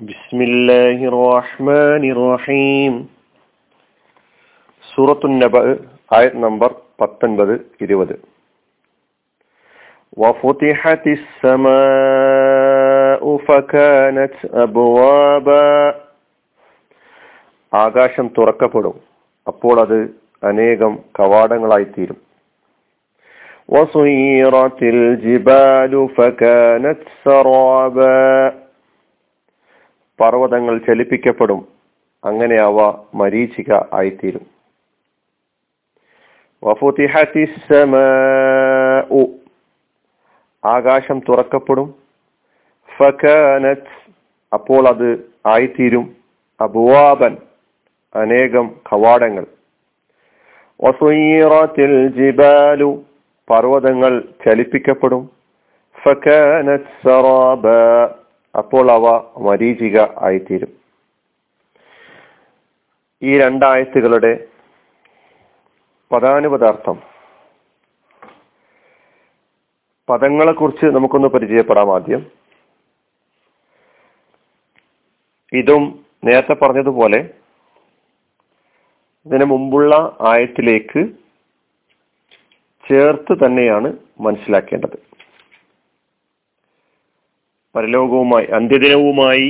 بسم الله الرحمن الرحيم സൂറത്തു നബ ആയത് നമ്പർ പത്തൊൻപത് ഇരുപത് وفتحت السماء فكانت أبوابا ആകാശം തുറക്കപ്പെടും അപ്പോൾ അത് അനേകം കവാടങ്ങളായിത്തീരും وصيرت الجبال فكانت سرابا പർവതങ്ങൾ ചലിപ്പിക്കപ്പെടും. അങ്ങനെ അവ മരീചിക ആയിത്തീരും. ആകാശം തുറക്കപ്പെടും. ഫകനത്. അപ്പോൾ അത് ആയിത്തീരും. അബുവാബൻ. അനേകം കവാടങ്ങൾ. ജിബാലു. പർവതങ്ങൾ ചലിപ്പിക്കപ്പെടും. ഫകനത് സറാബ. അപ്പോൾ അവ മരീചിക ആയിത്തീരും. ഈ രണ്ടായത്തുകളുടെ പദാനുപദാർത്ഥം. പദങ്ങളെക്കുറിച്ച് നമുക്കൊന്ന് പരിചയപ്പെടാം ആദ്യം. ഇതും നേരത്തെ പറഞ്ഞതുപോലെ ഇതിനു മുമ്പുള്ള ആയത്തിലേക്ക് ചേർത്ത് തന്നെയാണ് മനസ്സിലാക്കേണ്ടത്. പരലോകവുമായി അന്ത്യദിനവുമായി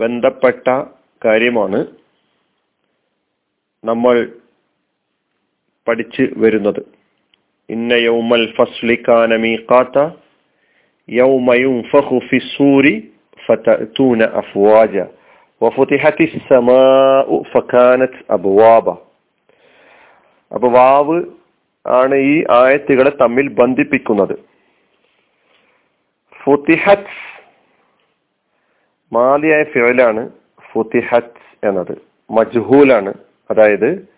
ബന്ധപ്പെട്ട കാര്യമാണ് നമ്മൾ പഠിച്ചു വരുന്നത്. ഇന്ന യൗമൽ ഫസ്ലിക്കാന കാനമി യൗമ യൗമയും ഫഹുഫിസൂരി ഫതഅതൂന അഫ്വാജ വഫുതിഹത്തി സമാഉ ഫകാനത് അബ്വാബ. അപ്പോൾ വാവ് ആണ് ഈ ആയത്തുകളെ തമ്മിൽ ബന്ധിപ്പിക്കുന്നത്. ഫുതിഹത്ത് മാലിയായ ഫിഴലാണ് ഫുതിഹത്ത് എന്നത്. മജ്ഹൂലാണ്. അതായത്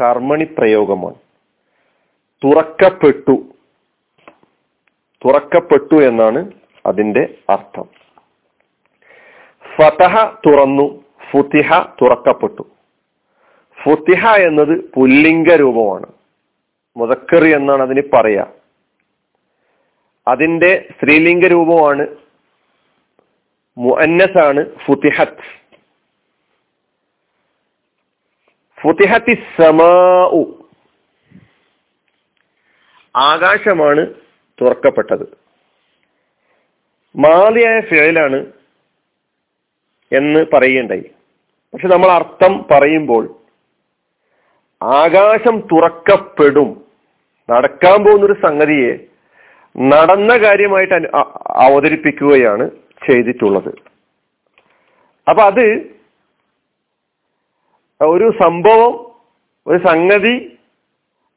കർമ്മണി പ്രയോഗമാണ്. തുറക്കപ്പെട്ടു. തുറക്കപ്പെട്ടു എന്നാണ് അതിന്റെ അർത്ഥം. ഫതഹ തുറന്നു. ഫുതിഹ തുറക്കപ്പെട്ടു. ഫുതിഹ എന്നത് പുല്ലിംഗ രൂപമാണ്. മുതക്കറി എന്നാണ് അതിന് പറയാ. അതിന്റെ സ്ത്രീലിംഗ രൂപമാണ് മുഅന്നസാണ് ഫുതിഹത്ത്. ഫുതിഹത്തി സമാഉ. ആകാശമാണ് തുറക്കപ്പെട്ടത്. മാലിയായ ഫിഴലാണ് എന്ന് പറയേണ്ടായി പക്ഷെ നമ്മൾ അർത്ഥം പറയുമ്പോൾ ആകാശം തുറക്കപ്പെടും നടക്കാൻ പോകുന്നൊരു സംഗതിയെ നടന്ന കാര്യമായിട്ട് അവതരിപ്പിക്കുകയാണ് ചെയ്തിട്ടുള്ളത്. അപ്പൊ അത് ഒരു സംഭവം ഒരു സംഗതി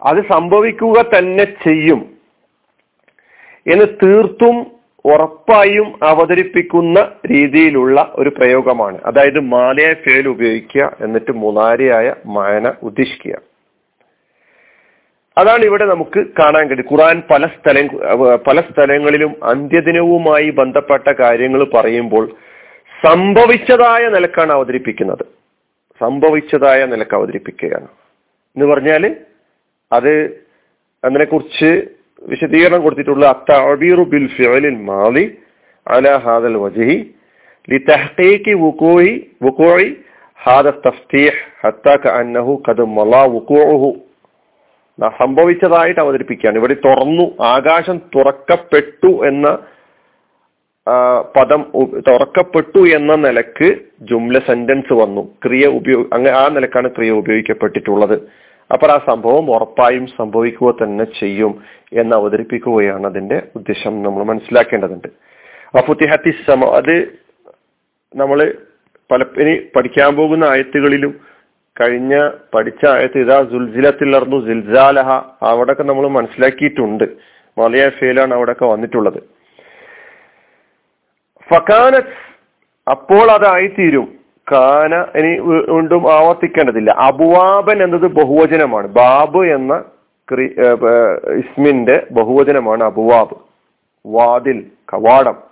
അത് സംഭവിക്കുക തന്നെ ചെയ്യും എന്ന് തീർത്തും ഉറപ്പായും അവതരിപ്പിക്കുന്ന രീതിയിലുള്ള ഒരു പ്രയോഗമാണ്. അതായത് മാലയായ ഫേൽ ഉപയോഗിക്കുക എന്നിട്ട് മുനാരിയായ മായന ഉദ്ദേശിക്കുക. അതാണ് ഇവിടെ നമുക്ക് കാണാൻ കഴിയും ഖുറാൻ പല സ്ഥല പല സ്ഥലങ്ങളിലും അന്ത്യദിനവുമായി ബന്ധപ്പെട്ട കാര്യങ്ങൾ പറയുമ്പോൾ സംഭവിച്ചതായ നിലക്കാണ് അവതരിപ്പിക്കുന്നത്. സംഭവിച്ചതായ നിലയ്ക്ക് അവതരിപ്പിക്കുകയാണ്. എന്ന് പറഞ്ഞാൽ അത് അതിനെക്കുറിച്ച് വിശദീകരണം കൊടുത്തിട്ടുള്ള അത്തഅബീറു ബിൽ മാലി ഹാദൽ ഹാദ തഫ്തീഹ് സംഭവിച്ചതായിട്ട് അവതരിപ്പിക്കുകയാണ്. ഇവിടെ തുറന്നു ആകാശം തുറക്കപ്പെട്ടു എന്ന പദം തുറക്കപ്പെട്ടു എന്ന നിലയ്ക്ക് ജുംല സെന്റൻസ് വന്നു. ക്രിയ ഉപയോഗ അങ്ങനെ ആ നിലക്കാണ് ക്രിയ ഉപയോഗിക്കപ്പെട്ടിട്ടുള്ളത്. അപ്പോൾ ആ സംഭവം ഉറപ്പായും സംഭവിക്കുക തന്നെ ചെയ്യും എന്ന് അവതരിപ്പിക്കുകയാണ് അതിന്റെ ഉദ്ദേശം നമ്മൾ മനസ്സിലാക്കേണ്ടതുണ്ട്. അഫുത്തിഹത്തി സമ അത് നമ്മൾ പല ഇനി പഠിക്കാൻ പോകുന്ന ആയത്തുകളിലും കഴിഞ്ഞ പഠിച്ച ആയത്ത് ഇതാ ജുൽജിലത്തിലർന്നു ജിൽജാലഹ അവിടെയൊക്കെ നമ്മൾ മനസ്സിലാക്കിയിട്ടുണ്ട്. മലയാ ഫേലാണ് അവിടെയൊക്കെ വന്നിട്ടുള്ളത്. ഫക്കാനത്ത് അപ്പോൾ അതായിത്തീരും കാന ഇനി വീണ്ടും ആവർത്തിക്കേണ്ടതില്ല. അബുവാബൻ എന്നത് ബഹുവചനമാണ്. ബാബ് എന്ന ഇസ്മിന്റെ ബഹുവചനമാണ് അബുവാബ്. വാതിൽ കവാടം.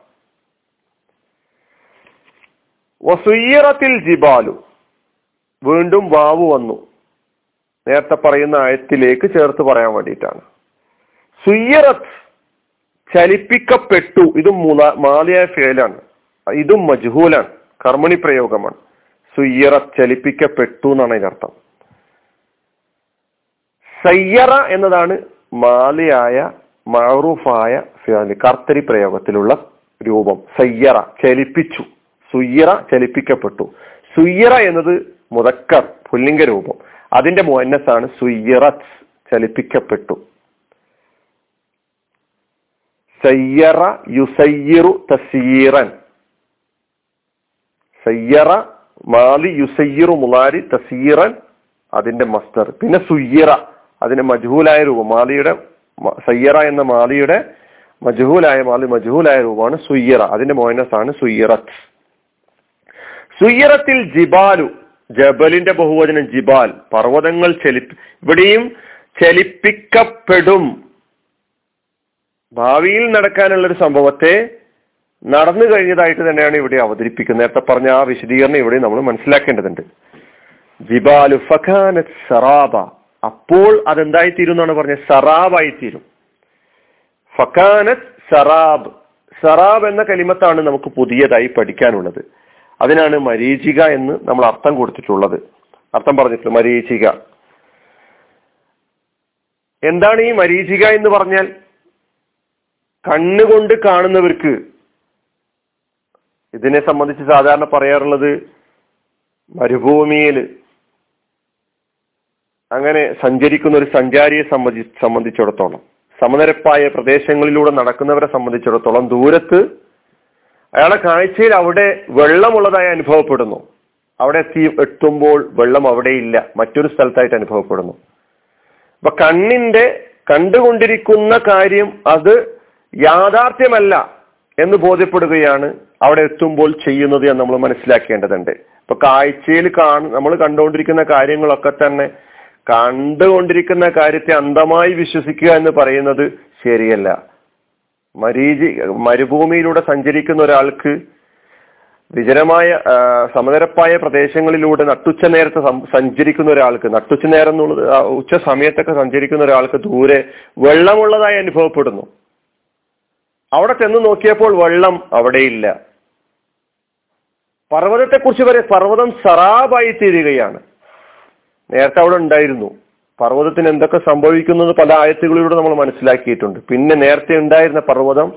വസുയ്യറത്തിൽ ജിബാലു. വീണ്ടും വാവ് വന്നു. നേരത്തെ പറയുന്ന ആയത്തിലേക്ക് ചേർത്ത് പറയാൻ വേണ്ടിയിട്ടാണ്. സുയ്യറത്ത് ചലിപ്പിക്കപ്പെട്ടു. ഇതും മൂന്നാ മാലിയായ ഫേലാണ് ഇതും മജ്ഹൂലാണ്. കർമ്മണി പ്രയോഗമാണ്. സുയ്യറ ചലിപ്പിക്കപ്പെട്ടു എന്നാണ് അതിനർത്ഥം സയ്യറ എന്നതാണ് മാലിയായ മാറൂഫായ കർത്തരി പ്രയോഗത്തിലുള്ള രൂപം. സയ്യറ ചലിപ്പിച്ചു. സുയ്യറ ചലിപ്പിക്കപ്പെട്ടു. സുയ്യറ എന്നത് മുതക്കർ പുല്ലിംഗ രൂപം അതിന്റെ മോന്നസാണ് സുയ്യറത്ത് ചലിപ്പിക്കപ്പെട്ടു. സയ്യറ യുസയ്യിറു തസീറൻ സയ്യറ മാലി യുസയ്യിറു മുലാരി തസീറൻ അതിന്റെ മസ്തർ പിന്നെ സുയ്യറ അതിന്റെ മജ്ഹൂലായ രൂപം. മാലിയുടെ സയ്യറ എന്ന മാലിയുടെ മജ്ഹൂലായ മാലി മജ്ഹൂലായ രൂപമാണ് സുയ്യറ. അതിന്റെ മോയനസ് ആണ് സുയ്യറത്ത് സുയ്യറത്തിൽ ജിബാലു ജബലിന്റെ ബഹുവചനം ജിബാൽ. പർവതങ്ങൾ ചലി ഇവിടെയും ചലിപ്പിക്കപ്പെടും. ഭാവിയിൽ നടക്കാനുള്ള ഒരു സംഭവത്തെ നടന്നു കഴിഞ്ഞതായിട്ട് തന്നെയാണ് ഇവിടെ അവതരിപ്പിക്കുന്നത്. നേരത്തെ പറഞ്ഞ ആ വിശദീകരണം ഇവിടെ നമ്മൾ മനസ്സിലാക്കേണ്ടതുണ്ട്. ജിബാലു ഫഖാന സറാബ. അപ്പോൾ അതെന്തായി അതെന്തായിത്തീരും എന്നാണ് പറഞ്ഞത്? സറാബായിത്തീരും. ഫഖാനത് സറാബ്. സറാബ് എന്ന കലിമത്താണ് നമുക്ക് പുതിയതായി പഠിക്കാനുള്ളത്. അതിനാണ് മരീചിക എന്ന് നമ്മൾ അർത്ഥം കൊടുത്തിട്ടുള്ളത്. അർത്ഥം പറഞ്ഞിട്ടുള്ളത് മരീചിക. എന്താണ് ഈ മരീചിക എന്ന് പറഞ്ഞാൽ? കണ്ണുകൊണ്ട് കാണുന്നവർക്ക്. ഇതിനെ സംബന്ധിച്ച് സാധാരണ പറയാറുള്ളത് മരുഭൂമിയിൽ അങ്ങനെ സഞ്ചരിക്കുന്ന ഒരു സഞ്ചാരിയെ സംബന്ധി സംബന്ധിച്ചിടത്തോളം സമനിരപ്പായ പ്രദേശങ്ങളിലൂടെ നടക്കുന്നവരെ സംബന്ധിച്ചിടത്തോളം ദൂരത്ത് അയാളെ കാഴ്ചയിൽ അവിടെ വെള്ളമുള്ളതായി അനുഭവപ്പെടുന്നു. അവിടെ എത്തി എത്തുമ്പോൾ വെള്ളം അവിടെയില്ല. മറ്റൊരു സ്ഥലത്തായിട്ട് അനുഭവപ്പെടുന്നു. അപ്പൊ കണ്ണിന്റെ കണ്ടുകൊണ്ടിരിക്കുന്ന കാര്യം അത് യാഥാർത്ഥ്യമല്ല എന്ന് ബോധ്യപ്പെടുകയാണ് അവിടെ എത്തുമ്പോൾ ചെയ്യുന്നത് എന്ന് നമ്മൾ മനസ്സിലാക്കേണ്ടതുണ്ട്. ഇപ്പൊ കാഴ്ചയിൽ കാണ നമ്മൾ കണ്ടുകൊണ്ടിരിക്കുന്ന കാര്യങ്ങളൊക്കെ തന്നെ കണ്ടുകൊണ്ടിരിക്കുന്ന കാര്യത്തെ അന്ധമായി വിശ്വസിക്കുക എന്ന് പറയുന്നത് ശരിയല്ല. മരീചി മരുഭൂമിയിലൂടെ സഞ്ചരിക്കുന്ന ഒരാൾക്ക് വിജനമായ സമതരപ്പായ പ്രദേശങ്ങളിലൂടെ നട്ടുച്ച നേരത്തെ സഞ്ചരിക്കുന്ന ഒരാൾക്ക് നട്ടുച്ച നേരം എന്നുള്ളത് ഉച്ച സമയത്തൊക്കെ സഞ്ചരിക്കുന്ന ഒരാൾക്ക് ദൂരെ വെള്ളമുള്ളതായി അനുഭവപ്പെടുന്നു. അവിടെ ചെന്ന് നോക്കിയപ്പോൾ വെള്ളം അവിടെയില്ല. പർവതത്തെക്കുറിച്ച് വരെ പർവതം സറാബായി തീരുകയാണ്. നേരത്തെ അവിടെ ഉണ്ടായിരുന്നു. പർവതത്തിന് എന്തൊക്കെ സംഭവിക്കുന്നത് പല ആയത്തുകളിലൂടെ നമ്മൾ മനസ്സിലാക്കിയിട്ടുണ്ട്. പിന്നെ നേരത്തെ ഉണ്ടായിരുന്ന പർവതം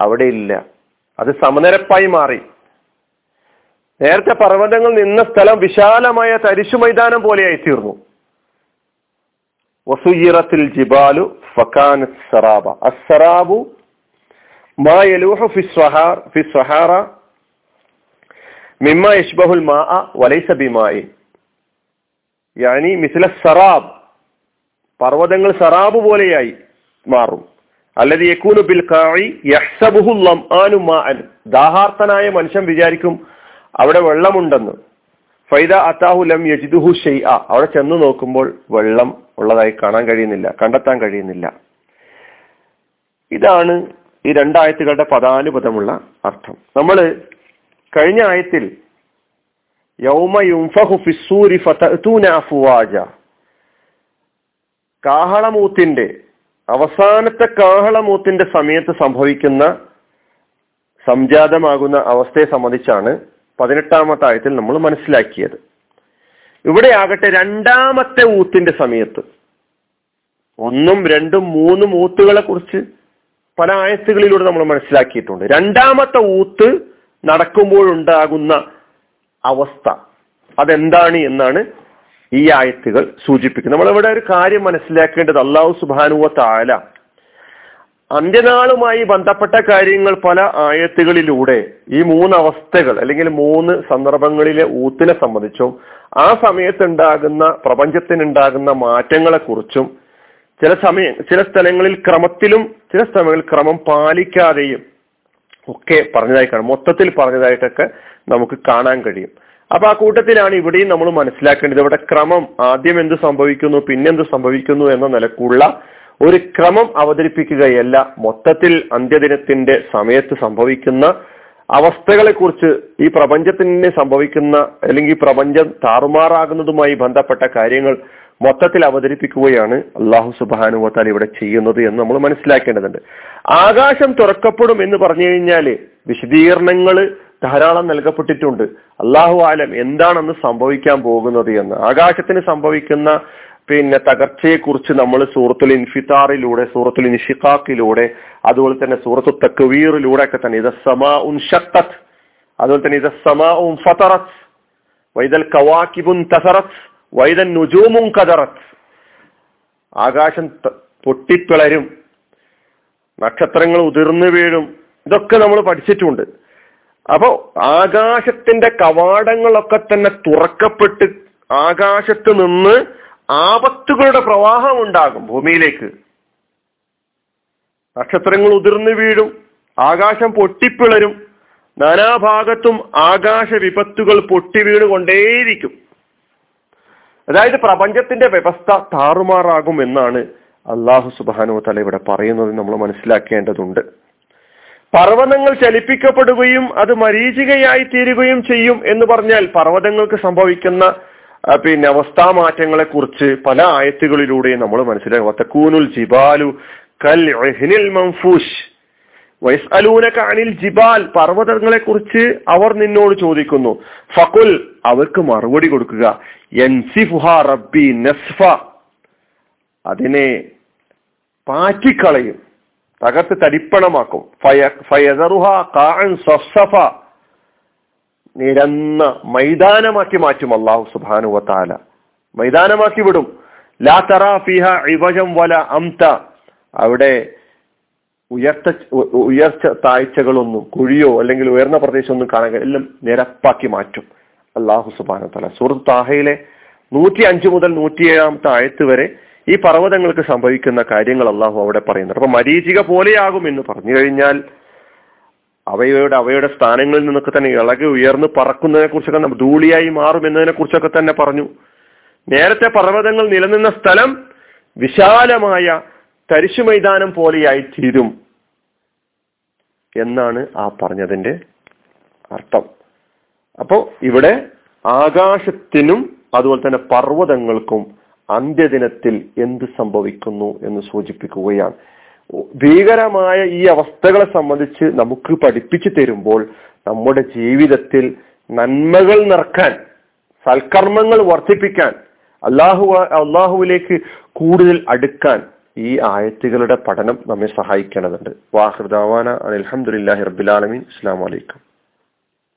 അവിടെ ഇല്ല. അത് സമനിരപ്പായി മാറി. നേരത്തെ പർവതങ്ങൾ നിന്ന സ്ഥലം വിശാലമായ തരിശു മൈതാനം പോലെയായി തീർന്നു. വസുയിറത്തിൽ ജിബാലു ഫക്കാൻ സറാബ. അസറാബു മാ യലൂഹു ഫി സ്വഹാർ ഫി സ്വഹാറ മിമ്മ യഷ്ബഹുൽ മാ വലൈസ ബിമായി യാനി മിസ്ല സറാബ്. പർവതങ്ങൾ സറാബ് പോലെയായി മാറും. അല്ലത് യക്കൂനു ബിൽ ദാഹാർത്തനായ മനുഷ്യൻ വിചാരിക്കും അവിടെ വെള്ളമുണ്ടെന്ന്. ഫൈദ അത്താഹു ലം യജിദുഹു ഷെയ് അവിടെ ചെന്ന് നോക്കുമ്പോൾ വെള്ളം ഉള്ളതായി കാണാൻ കഴിയുന്നില്ല കണ്ടെത്താൻ കഴിയുന്നില്ല. ഇതാണ് ഈ രണ്ടായത്തുകളുടെ പദാനുപദമുള്ള അർത്ഥം. നമ്മൾ കഴിഞ്ഞ ആയത്തിൽ യൗമ യുംഫഹു ഫിസ്സൂരി ഫതഅതൂന അഫ്വാജ. കാഹളമൂത്തിന്റെ അവസാനത്തെ കാഹളമൂത്തിന്റെ സമയത്ത് സംഭവിക്കുന്ന സംജാതമാകുന്ന അവസ്ഥയെ സംബന്ധിച്ചാണ് പതിനെട്ടാമത്തെ ആയത്തിൽ നമ്മൾ മനസ്സിലാക്കിയത്. ഇവിടെ ആകട്ടെ രണ്ടാമത്തെ ഊത്തിന്റെ സമയത്ത് ഒന്നും രണ്ടും മൂന്നും ഊത്തുകളെ കുറിച്ച് പല ആയത്തുകളിലൂടെ നമ്മൾ മനസ്സിലാക്കിയിട്ടുണ്ട്. രണ്ടാമത്തെ ഊത്ത് നടക്കുമ്പോഴുണ്ടാകുന്ന അവസ്ഥ അതെന്താണ് എന്നാണ് ഈ ആയത്തുകൾ സൂചിപ്പിക്കുന്നു. നമ്മളിവിടെ ഒരു കാര്യം മനസ്സിലാക്കേണ്ടത് അള്ളാഹു സുബാനുവ താല അന്ത്യനാളുമായി ബന്ധപ്പെട്ട കാര്യങ്ങൾ പല ആയത്തുകളിലൂടെ ഈ മൂന്ന് അവസ്ഥകൾ അല്ലെങ്കിൽ മൂന്ന് സന്ദർഭങ്ങളിലെ ഊത്തിനെ സംബന്ധിച്ചും ആ സമയത്തുണ്ടാകുന്ന പ്രപഞ്ചത്തിനുണ്ടാകുന്ന മാറ്റങ്ങളെക്കുറിച്ചും ചില സമയ ചില സ്ഥലങ്ങളിൽ ക്രമത്തിലും ചില സ്ഥലങ്ങളിൽ ക്രമം പാലിക്കാതെയും ഒക്കെ പറഞ്ഞതായി കാണും മൊത്തത്തിൽ പറഞ്ഞതായിട്ടൊക്കെ നമുക്ക് കാണാൻ കഴിയും. അപ്പൊ ആ കൂട്ടത്തിലാണ് ഇവിടെയും നമ്മൾ മനസ്സിലാക്കേണ്ടത്. ഇവിടെ ക്രമം ആദ്യം എന്ത് സംഭവിക്കുന്നു പിന്നെന്ത് സംഭവിക്കുന്നു എന്ന നിലക്കുള്ള ഒരു ക്രമം അവതരിപ്പിക്കുകയല്ല. മൊത്തത്തിൽ അന്ത്യദിനത്തിന്റെ സമയത്ത് സംഭവിക്കുന്ന അവസ്ഥകളെ കുറിച്ച് ഈ പ്രപഞ്ചത്തിന് സംഭവിക്കുന്ന അല്ലെങ്കിൽ പ്രപഞ്ചം താറുമാറാകുന്നതുമായി ബന്ധപ്പെട്ട കാര്യങ്ങൾ മൊത്തത്തിൽ അവതരിപ്പിക്കുകയാണ് അള്ളാഹു സുബാനുവത്താൽ ഇവിടെ ചെയ്യുന്നത് എന്ന് നമ്മൾ മനസ്സിലാക്കേണ്ടതുണ്ട്. ആകാശം തുറക്കപ്പെടും എന്ന് പറഞ്ഞു കഴിഞ്ഞാൽ വിശദീകരണങ്ങൾ ധാരാളം നൽകപ്പെട്ടിട്ടുണ്ട്. അള്ളാഹു ആലം എന്താണെന്ന് സംഭവിക്കാൻ പോകുന്നത് എന്ന്. ആകാശത്തിന് സംഭവിക്കുന്ന പിന്നെ തകർച്ചയെ കുറിച്ച് നമ്മൾ സൂറത്തുൽ ഇൻഫിത്താറിലൂടെ സൂറത്തുൽ ഇൻഷിഖാക്കിലൂടെ അതുപോലെ തന്നെ സൂറത്തു തക്വീറിലൂടെ ഒക്കെ തന്നെ ഇത് ഉൻ ഷത്തത്ത് അതുപോലെ തന്നെ ഇത് ഉൻ ഫതറത്ത് വൈദൽ കവാക്കിബുൻ തസറത്ത് വൈദൻ നുജൂമും കതറത്ത് ആകാശം പൊട്ടിപ്പിളരും നക്ഷത്രങ്ങൾ ഉതിർന്നു വീഴും ഇതൊക്കെ നമ്മൾ പഠിച്ചിട്ടുണ്ട്. അപ്പോ ആകാശത്തിന്റെ കവാടങ്ങളൊക്കെ തന്നെ തുറക്കപ്പെട്ട് ആകാശത്ത് നിന്ന് ആപത്തുകളുടെ പ്രവാഹം ഉണ്ടാകും ഭൂമിയിലേക്ക്. നക്ഷത്രങ്ങൾ ഉതിർന്നു വീഴും ആകാശം പൊട്ടിപ്പിളരും നാനാഭാഗത്തും ആകാശ വിപത്തുകൾ പൊട്ടി വീണുകൊണ്ടേയിരിക്കും. അതായത് പ്രപഞ്ചത്തിന്റെ വ്യവസ്ഥ താറുമാറാകും എന്നാണ് അള്ളാഹു സുബാനു തല ഇവിടെ പറയുന്നത് നമ്മൾ മനസ്സിലാക്കേണ്ടതുണ്ട്. പർവതങ്ങൾ ചലിപ്പിക്കപ്പെടുകയും അത് മരീചികയായി തീരുകയും ചെയ്യും എന്ന് പറഞ്ഞാൽ പർവതങ്ങൾക്ക് സംഭവിക്കുന്ന പിന്നെ അവസ്ഥാമാറ്റങ്ങളെ കുറിച്ച് പല ആയത്തുകളിലൂടെ നമ്മൾ മനസ്സിലാക്കും. ജിബാലു കൽ അനിൽ ജിബാൽ. പർവതങ്ങളെ കുറിച്ച് അവർ നിന്നോട് ചോദിക്കുന്നു. ഫകുൽ അവർക്ക് മറുപടി കൊടുക്കുക. റബ്ബി നസ്ഫ. അതിനെ പാറ്റിക്കളയും. തകർത്ത് സഫ നിരന്ന മൈതാനമാക്കി മാറ്റും അള്ളാഹു സുബാനു താല മൈതാനമാക്കി വിടും. ലാ തറ ഫിഹ ഇവജം വല അംത. അവിടെ ഉയർത്ത ഉയർച്ച താഴ്ചകളൊന്നും കുഴിയോ അല്ലെങ്കിൽ ഉയർന്ന പ്രദേശമൊന്നും കാണാൻ എല്ലാം നിരപ്പാക്കി മാറ്റും. അള്ളാഹു സുബാന തല സുഹൃത്ത് താഹയിലെ നൂറ്റി അഞ്ച് മുതൽ നൂറ്റിയേഴാമത്തെ ആയത്ത് വരെ ഈ പർവതങ്ങൾക്ക് സംഭവിക്കുന്ന കാര്യങ്ങൾ അള്ളാഹു അവിടെ പറയുന്നുണ്ട്. അപ്പൊ മരീചിക പോലെയാകും എന്ന് പറഞ്ഞു കഴിഞ്ഞാൽ അവയുടെ അവയുടെ സ്ഥാനങ്ങളിൽ നിന്നൊക്കെ തന്നെ ഇളകി ഉയർന്ന് പറക്കുന്നതിനെ കുറിച്ചൊക്കെ ധൂളിയായി മാറും എന്നതിനെ കുറിച്ചൊക്കെ തന്നെ പറഞ്ഞു. നേരത്തെ പർവതങ്ങൾ നിലനിന്ന സ്ഥലം വിശാലമായ തരിശു മൈതാനം പോലെയായി തീരും എന്നാണ് ആ പറഞ്ഞതിന്റെ അർത്ഥം. അപ്പോ ഇവിടെ ആകാശത്തിനും അതുപോലെ തന്നെ പർവതങ്ങൾക്കും അന്ത്യദിനത്തിൽ എന്ത് സംഭവിക്കുന്നു എന്ന് സൂചിപ്പിക്കുകയാണ്. ഭീകരമായ ഈ അവസ്ഥകളെ സംബന്ധിച്ച് നമുക്ക് പഠിപ്പിച്ചു തരുമ്പോൾ നമ്മുടെ ജീവിതത്തിൽ നന്മകൾ നിറക്കാൻ സൽക്കർമ്മങ്ങൾ വർദ്ധിപ്പിക്കാൻ അള്ളാഹു അള്ളാഹുവിലേക്ക് കൂടുതൽ അടുക്കാൻ ഈ ആയത്തുകളുടെ പഠനം നമ്മെ സഹായിക്കേണ്ടതുണ്ട്. വാഹൃദാവാന അലഹമുല്ലാഹി റബിലാലമീൻ അസ്സാം വലൈക്കും